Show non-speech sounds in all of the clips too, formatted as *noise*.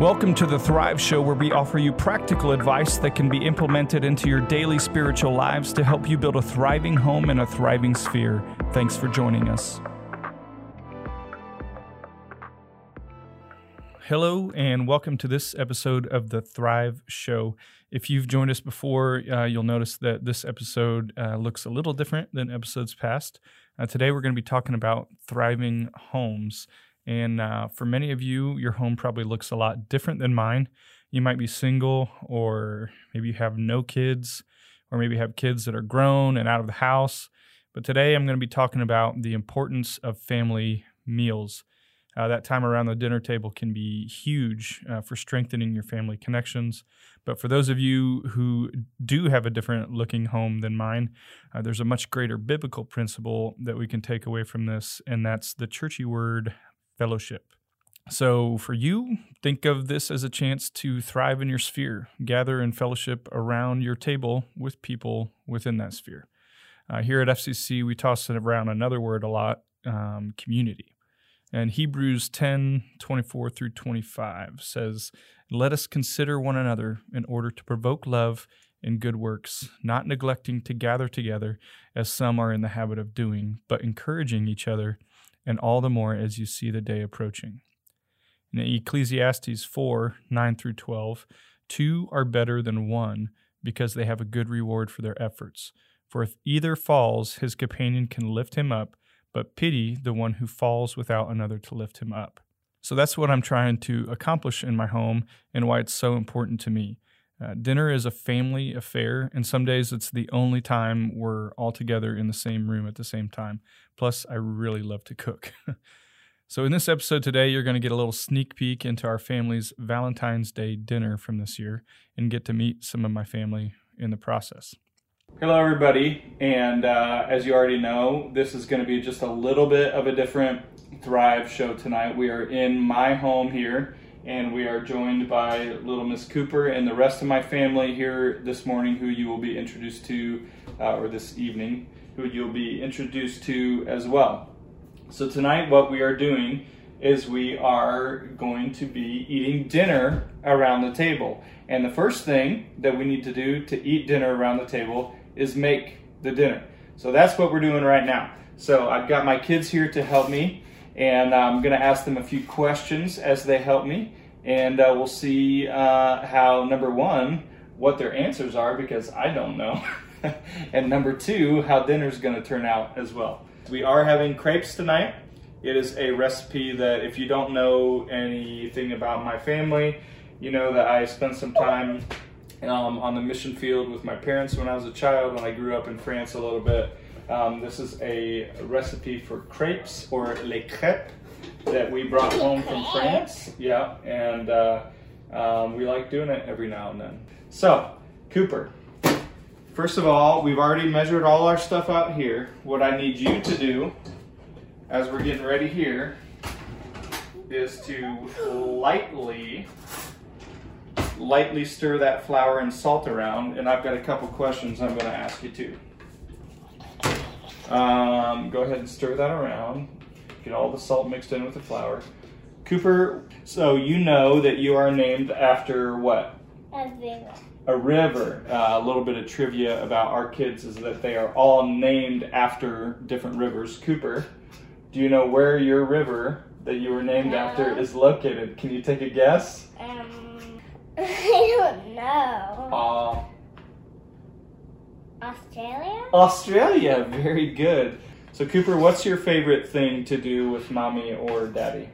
Welcome to the Thrive Show, where we offer you practical advice that can be implemented into your daily spiritual lives to help you build a thriving home and a thriving sphere. Thanks for joining us. Hello, and welcome to this episode of the Thrive Show. If you've joined us before, uh, you'll notice that this episode uh, looks a little different than episodes past. Uh, today, we're going to be talking about thriving homes. And uh, for many of you, your home probably looks a lot different than mine. You might be single, or maybe you have no kids, or maybe have kids that are grown and out of the house. But today I'm going to be talking about the importance of family meals. Uh, that time around the dinner table can be huge uh, for strengthening your family connections. But for those of you who do have a different looking home than mine, uh, there's a much greater biblical principle that we can take away from this, and that's the churchy word fellowship. So, for you, think of this as a chance to thrive in your sphere, gather in fellowship around your table with people within that sphere. Uh, here at FCC, we toss it around another word a lot um, community. And Hebrews 10 24 through 25 says, Let us consider one another in order to provoke love and good works, not neglecting to gather together as some are in the habit of doing, but encouraging each other and all the more as you see the day approaching. In Ecclesiastes 4 9 through 12, two are better than one because they have a good reward for their efforts. For if either falls, his companion can lift him up, but pity the one who falls without another to lift him up. So that's what I'm trying to accomplish in my home and why it's so important to me. Uh, dinner is a family affair, and some days it's the only time we're all together in the same room at the same time. Plus, I really love to cook. *laughs* so, in this episode today, you're going to get a little sneak peek into our family's Valentine's Day dinner from this year and get to meet some of my family in the process. Hello, everybody. And uh, as you already know, this is going to be just a little bit of a different Thrive show tonight. We are in my home here and we are joined by little Miss Cooper and the rest of my family here this morning, who you will be introduced to, uh, or this evening, who you'll be introduced to as well. So, tonight, what we are doing is we are going to be eating dinner around the table. And the first thing that we need to do to eat dinner around the table is make the dinner. So, that's what we're doing right now. So, I've got my kids here to help me and I'm going to ask them a few questions as they help me, and uh, we'll see uh, how number one, what their answers are because I don't know, *laughs* and number two, how dinner's going to turn out as well. We are having crepes tonight. It is a recipe that if you don't know anything about my family, you know that I spent some time um, on the mission field with my parents when I was a child, and I grew up in France a little bit. Um, this is a recipe for crepes or les crêpes that we brought home from France. Yeah, and uh, um, we like doing it every now and then. So, Cooper, first of all, we've already measured all our stuff out here. What I need you to do as we're getting ready here is to lightly lightly stir that flour and salt around and I've got a couple questions I'm going to ask you too. Um, go ahead and stir that around. Get all the salt mixed in with the flour. Cooper, so you know that you are named after what? A river. A river. Uh, a little bit of trivia about our kids is that they are all named after different rivers. Cooper, do you know where your river that you were named No. after is located? Can you take a guess? Um, *laughs* I don't know. Uh, Australia? Australia. Very good. So, Cooper, what's your favorite thing to do with mommy or daddy?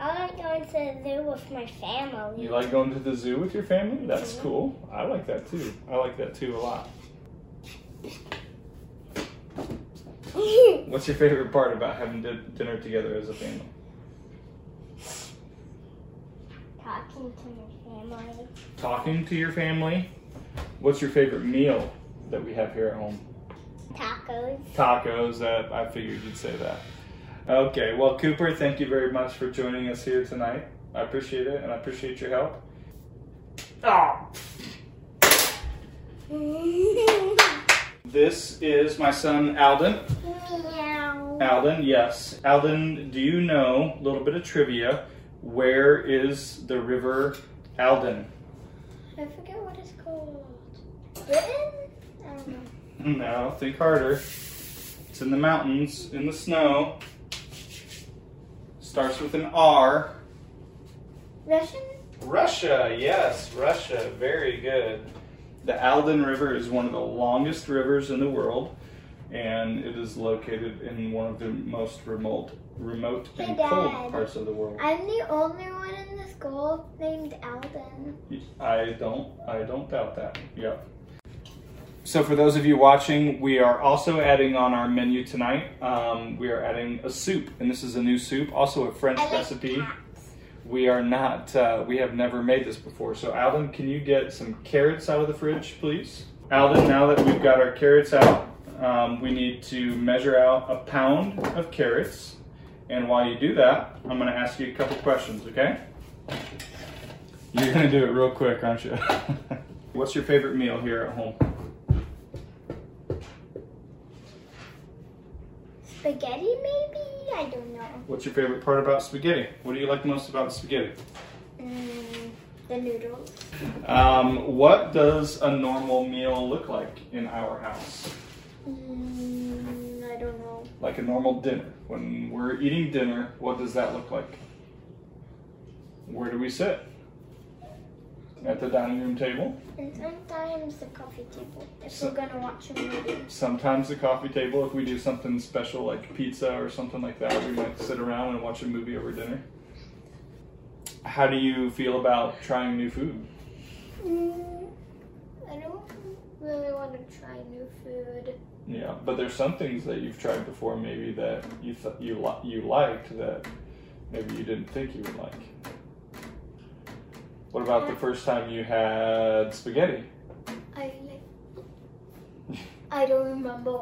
I like going to the zoo with my family. You like going to the zoo with your family? That's mm-hmm. cool. I like that too. I like that too a lot. *laughs* What's your favorite part about having di- dinner together as a family? Talking to my family. Talking to your family. What's your favorite meal that we have here at home? Tacos. Tacos. That I figured you'd say that. Okay. Well, Cooper, thank you very much for joining us here tonight. I appreciate it, and I appreciate your help. Oh. This is my son Alden. Meow. Alden, yes. Alden, do you know a little bit of trivia? Where is the River Alden? I forget what it's called. Britain? I don't know. No, think harder. It's in the mountains, in the snow. Starts with an R. Russian? Russia, yes, Russia. Very good. The Alden River is one of the longest rivers in the world, and it is located in one of the most remote, remote and Hey, cold parts of the world. I'm the only one in the school named Alden. I don't, I don't doubt that. Yep. So for those of you watching, we are also adding on our menu tonight. Um, we are adding a soup, and this is a new soup, also a French recipe. cats. We are not, uh, we have never made this before. So, Alden, can you get some carrots out of the fridge, please? Alden, now that we've got our carrots out, um, we need to measure out a pound of carrots. And while you do that, I'm going to ask you a couple questions, okay? You're going to do it real quick, aren't you? *laughs* What's your favorite meal here at home? Spaghetti, maybe? I don't know. What's your favorite part about spaghetti? What do you like most about spaghetti? Mm, the noodles. Um, what does a normal meal look like in our house? Mm, I don't know. like a normal dinner. When we're eating dinner, what does that look like? Where do we sit? At the dining room table. And sometimes the coffee table. If So- we're gonna watch a movie. Sometimes the coffee table. If we do something special like pizza or something like that, we might sit around and watch a movie over dinner. How do you feel about trying new food? Mm, I don't really want to try new food. Yeah, but there's some things that you've tried before, maybe that you th- you li- you liked that maybe you didn't think you would like. What about the first time you had spaghetti? I I don't remember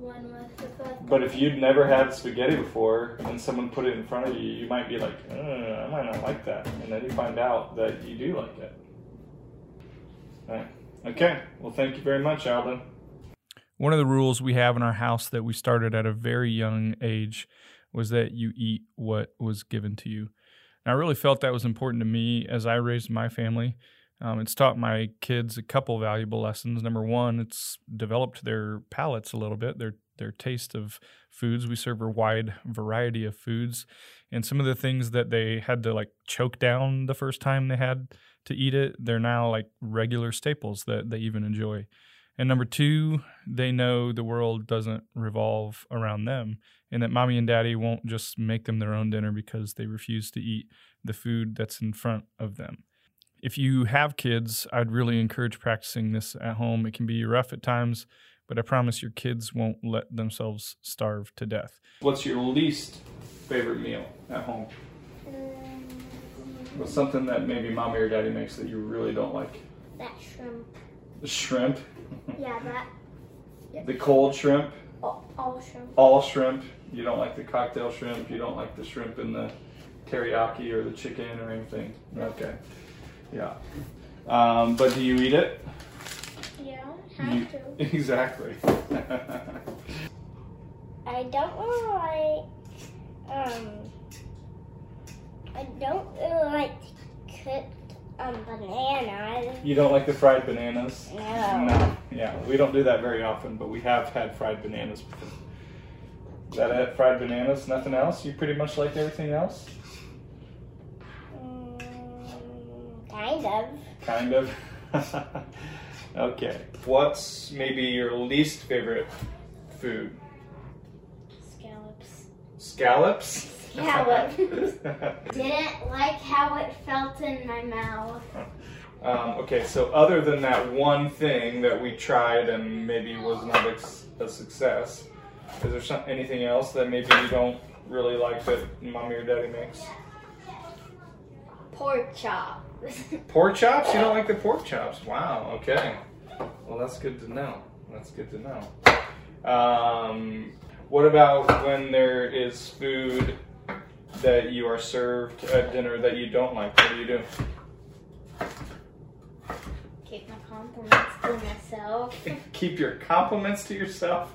when was the first. But if you'd never had spaghetti before and someone put it in front of you, you might be like, uh, I might not like that. And then you find out that you do like it. Right. Okay. Well, thank you very much, Alden. One of the rules we have in our house that we started at a very young age was that you eat what was given to you. And I really felt that was important to me as I raised my family. Um, it's taught my kids a couple valuable lessons. Number one, it's developed their palates a little bit, their their taste of foods. We serve a wide variety of foods, and some of the things that they had to like choke down the first time they had to eat it, they're now like regular staples that they even enjoy. And number two, they know the world doesn't revolve around them, and that mommy and daddy won't just make them their own dinner because they refuse to eat the food that's in front of them if you have kids, I'd really encourage practicing this at home. It can be rough at times, but I promise your kids won't let themselves starve to death. What's your least favorite meal at home? Mm, What's something that maybe mommy or daddy makes that you really don't like? that shrimp. The shrimp, Yeah, that the cold shrimp, all, all shrimp. all shrimp. You don't like the cocktail shrimp. You don't like the shrimp in the teriyaki or the chicken or anything. Okay, yeah. Um, but do you eat it? Yeah, You- have to. *laughs* Exactly. I don't really like. Um, I don't really like cooked um bananas. you don't like the fried bananas? No. No. Yeah, we don't do that very often, but we have had fried bananas before. Is that it? Fried bananas? Nothing else? You pretty much like everything else? Mm, kind of. Kind of. *laughs* okay. What's maybe your least favorite food? Scallops. Scallops? Scallops. *laughs* Didn't like how it felt in my mouth. Um, okay, so other than that one thing that we tried and maybe was not a success, is there some, anything else that maybe you don't really like that mommy or daddy makes? Pork chops. *laughs* Pork chops? You don't like the pork chops? Wow. Okay. Well, that's good to know. That's good to know. Um, what about when there is food that you are served at dinner that you don't like? What do you do? Keep my compliments to myself. *laughs* Keep your compliments to yourself.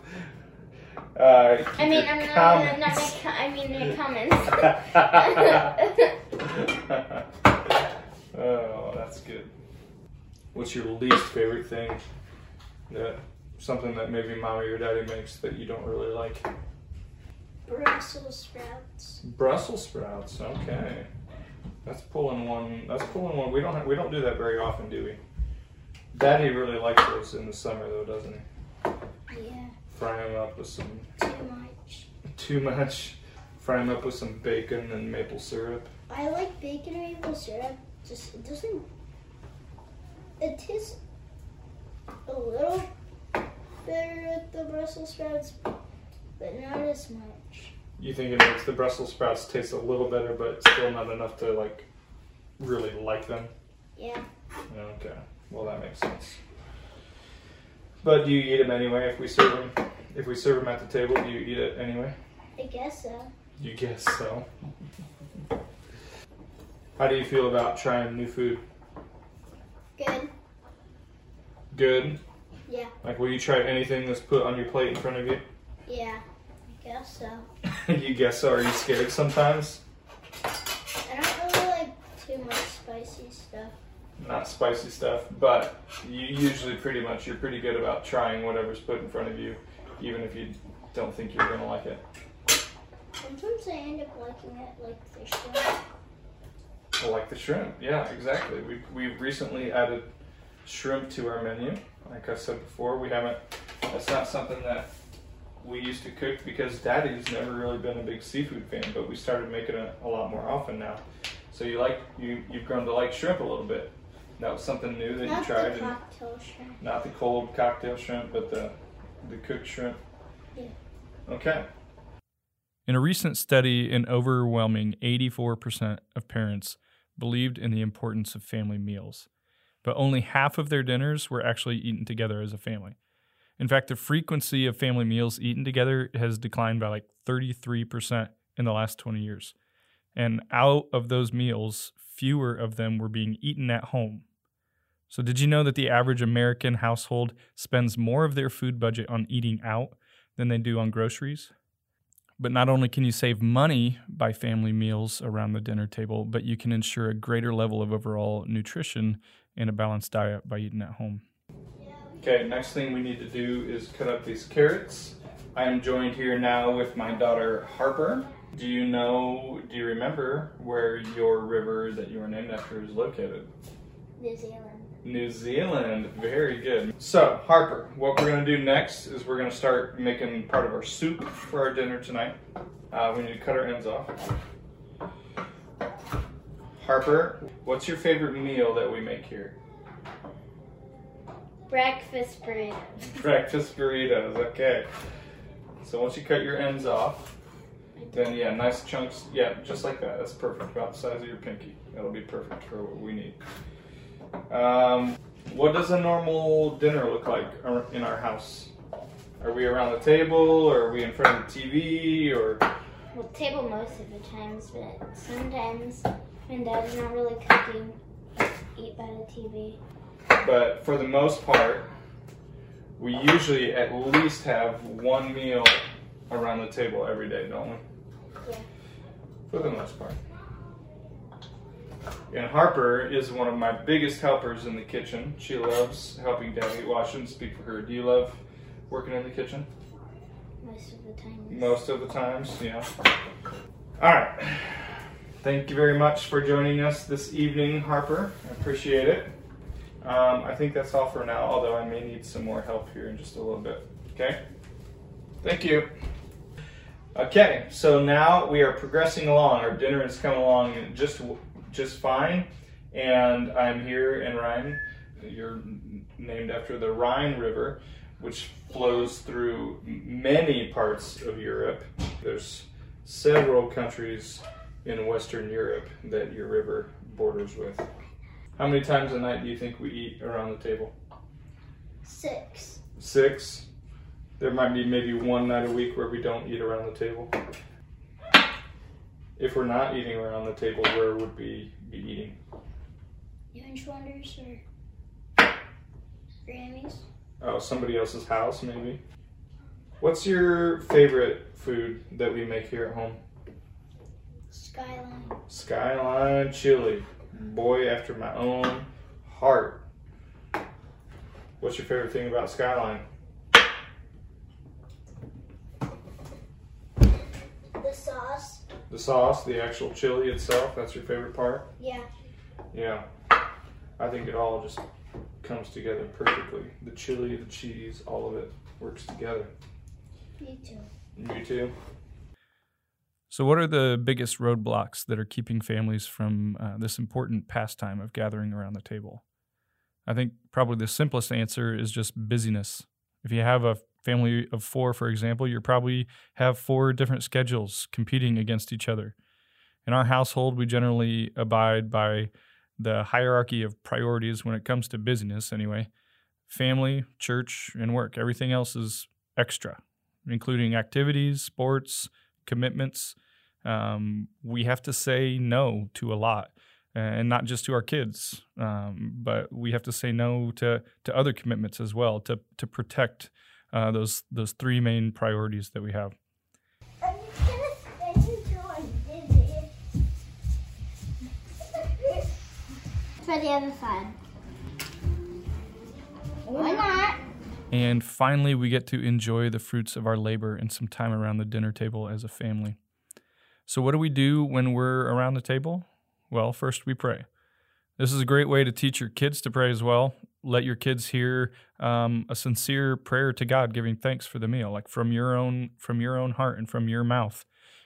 Uh, I mean, I'm not, I'm not my, I mean the comments. *laughs* *laughs* oh, that's good. What's your least favorite thing that something that maybe mommy or daddy makes that you don't really like? Brussels sprouts. Brussels sprouts. Okay, that's pulling one. That's pulling one. We don't have, we don't do that very often, do we? Daddy really likes those in the summer, though, doesn't he? Yeah, Fry them up with some too much. too much. Fry them up with some bacon and maple syrup. I like bacon and maple syrup. Just it doesn't. It tastes a little better with the Brussels sprouts, but not as much. You think it makes the Brussels sprouts taste a little better, but still not enough to like really like them? Yeah, Okay, well that makes sense. But do you eat them anyway? If we serve them, if we serve them at the table, do you eat it anyway? I guess so. You guess so. How do you feel about trying new food? Good. Good. Yeah, Like, will you try anything that's put on your plate in front of you? yeah, guess so. *laughs* you guess so. Are you scared sometimes? I don't really like too much spicy stuff. Not spicy stuff, but you usually pretty much you're pretty good about trying whatever's put in front of you, even if you don't think you're gonna like it. Sometimes I end up liking it, like the shrimp. Like the shrimp. Yeah, exactly. We we recently added shrimp to our menu. Like I said before, we haven't. That's not something that we used to cook because Daddy's never really been a big seafood fan, but we started making it a lot more often now. So you like you you've grown to like shrimp a little bit. That was something new that Not you tried, the cocktail shrimp. not the cold cocktail shrimp, but the the cooked shrimp. Yeah. Okay. In a recent study, an overwhelming 84% of parents believed in the importance of family meals, but only half of their dinners were actually eaten together as a family. In fact, the frequency of family meals eaten together has declined by like 33% in the last 20 years. And out of those meals, fewer of them were being eaten at home. So, did you know that the average American household spends more of their food budget on eating out than they do on groceries? But not only can you save money by family meals around the dinner table, but you can ensure a greater level of overall nutrition and a balanced diet by eating at home. Okay, next thing we need to do is cut up these carrots. I am joined here now with my daughter Harper. Do you know, do you remember where your river that you were named after is located? New Zealand. New Zealand. Very good. So, Harper, what we're going to do next is we're going to start making part of our soup for our dinner tonight. Uh, we need to cut our ends off. Harper, what's your favorite meal that we make here? Breakfast burritos. Breakfast burritos. Okay. So once you cut your ends off, then yeah, nice chunks. Yeah, just like that. That's perfect. About the size of your pinky. That'll be perfect for what we need. Um, what does a normal dinner look like in our house? Are we around the table, or are we in front of the TV, or Well, table most of the times, but sometimes when Dad's not really cooking, eat by the TV. But for the most part, we usually at least have one meal around the table every day, don't we? Yeah. For the most part. And Harper is one of my biggest helpers in the kitchen. She loves helping Daddy. Well, I shouldn't speak for her. Do you love working in the kitchen? Most of the time. Most of the times, yeah. All right. Thank you very much for joining us this evening, Harper. I appreciate it. Um, I think that's all for now, although I may need some more help here in just a little bit. Okay? Thank you. Okay, so now we are progressing along. Our dinner has come along just just fine, and I'm here in Rhine. You're named after the Rhine River, which flows through many parts of Europe. There's several countries in Western Europe that your river borders with. How many times a night do you think we eat around the table? Six. Six. There might be maybe one night a week where we don't eat around the table. If we're not eating around the table, where would we be eating? Lunch wonders or Grammys? Oh, somebody else's house, maybe. What's your favorite food that we make here at home? Skyline. Skyline chili, boy after my own heart. What's your favorite thing about Skyline? The sauce. The sauce, the actual chili itself. That's your favorite part. Yeah. Yeah, I think it all just comes together perfectly. The chili, the cheese, all of it works together. Me too. You too. So, what are the biggest roadblocks that are keeping families from uh, this important pastime of gathering around the table? I think probably the simplest answer is just busyness. If you have a family of four, for example, you probably have four different schedules competing against each other. In our household, we generally abide by the hierarchy of priorities when it comes to busyness, anyway family, church, and work. Everything else is extra, including activities, sports, commitments. Um, we have to say no to a lot, and not just to our kids, um, but we have to say no to to other commitments as well to to protect uh, those those three main priorities that we have. I'm gonna spin you till *laughs* For the other side. And finally, we get to enjoy the fruits of our labor and some time around the dinner table as a family. So, what do we do when we're around the table? Well, first we pray. This is a great way to teach your kids to pray as well. Let your kids hear um, a sincere prayer to God, giving thanks for the meal, like from your own from your own heart and from your mouth.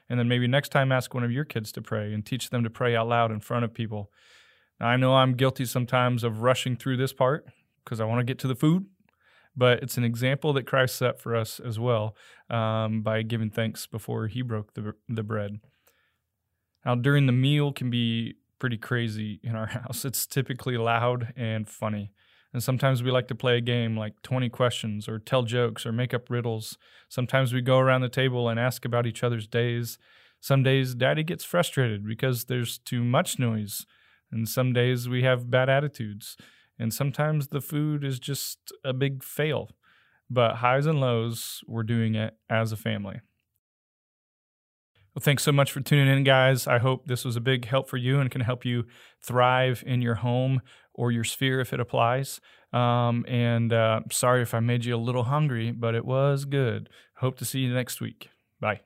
And then maybe next time ask one of your kids to pray and teach them to pray out loud in front of people. Now, I know I'm guilty sometimes of rushing through this part because I want to get to the food but it's an example that Christ set for us as well um, by giving thanks before he broke the, the bread. Now, during the meal can be pretty crazy in our *laughs* house. It's typically loud and funny. And sometimes we like to play a game like 20 questions or tell jokes or make up riddles. Sometimes we go around the table and ask about each other's days. Some days daddy gets frustrated because there's too much noise. And some days we have bad attitudes. And sometimes the food is just a big fail. But highs and lows, we're doing it as a family. Well, thanks so much for tuning in, guys. I hope this was a big help for you and can help you thrive in your home or your sphere if it applies. Um, and uh, sorry if I made you a little hungry, but it was good. Hope to see you next week. Bye.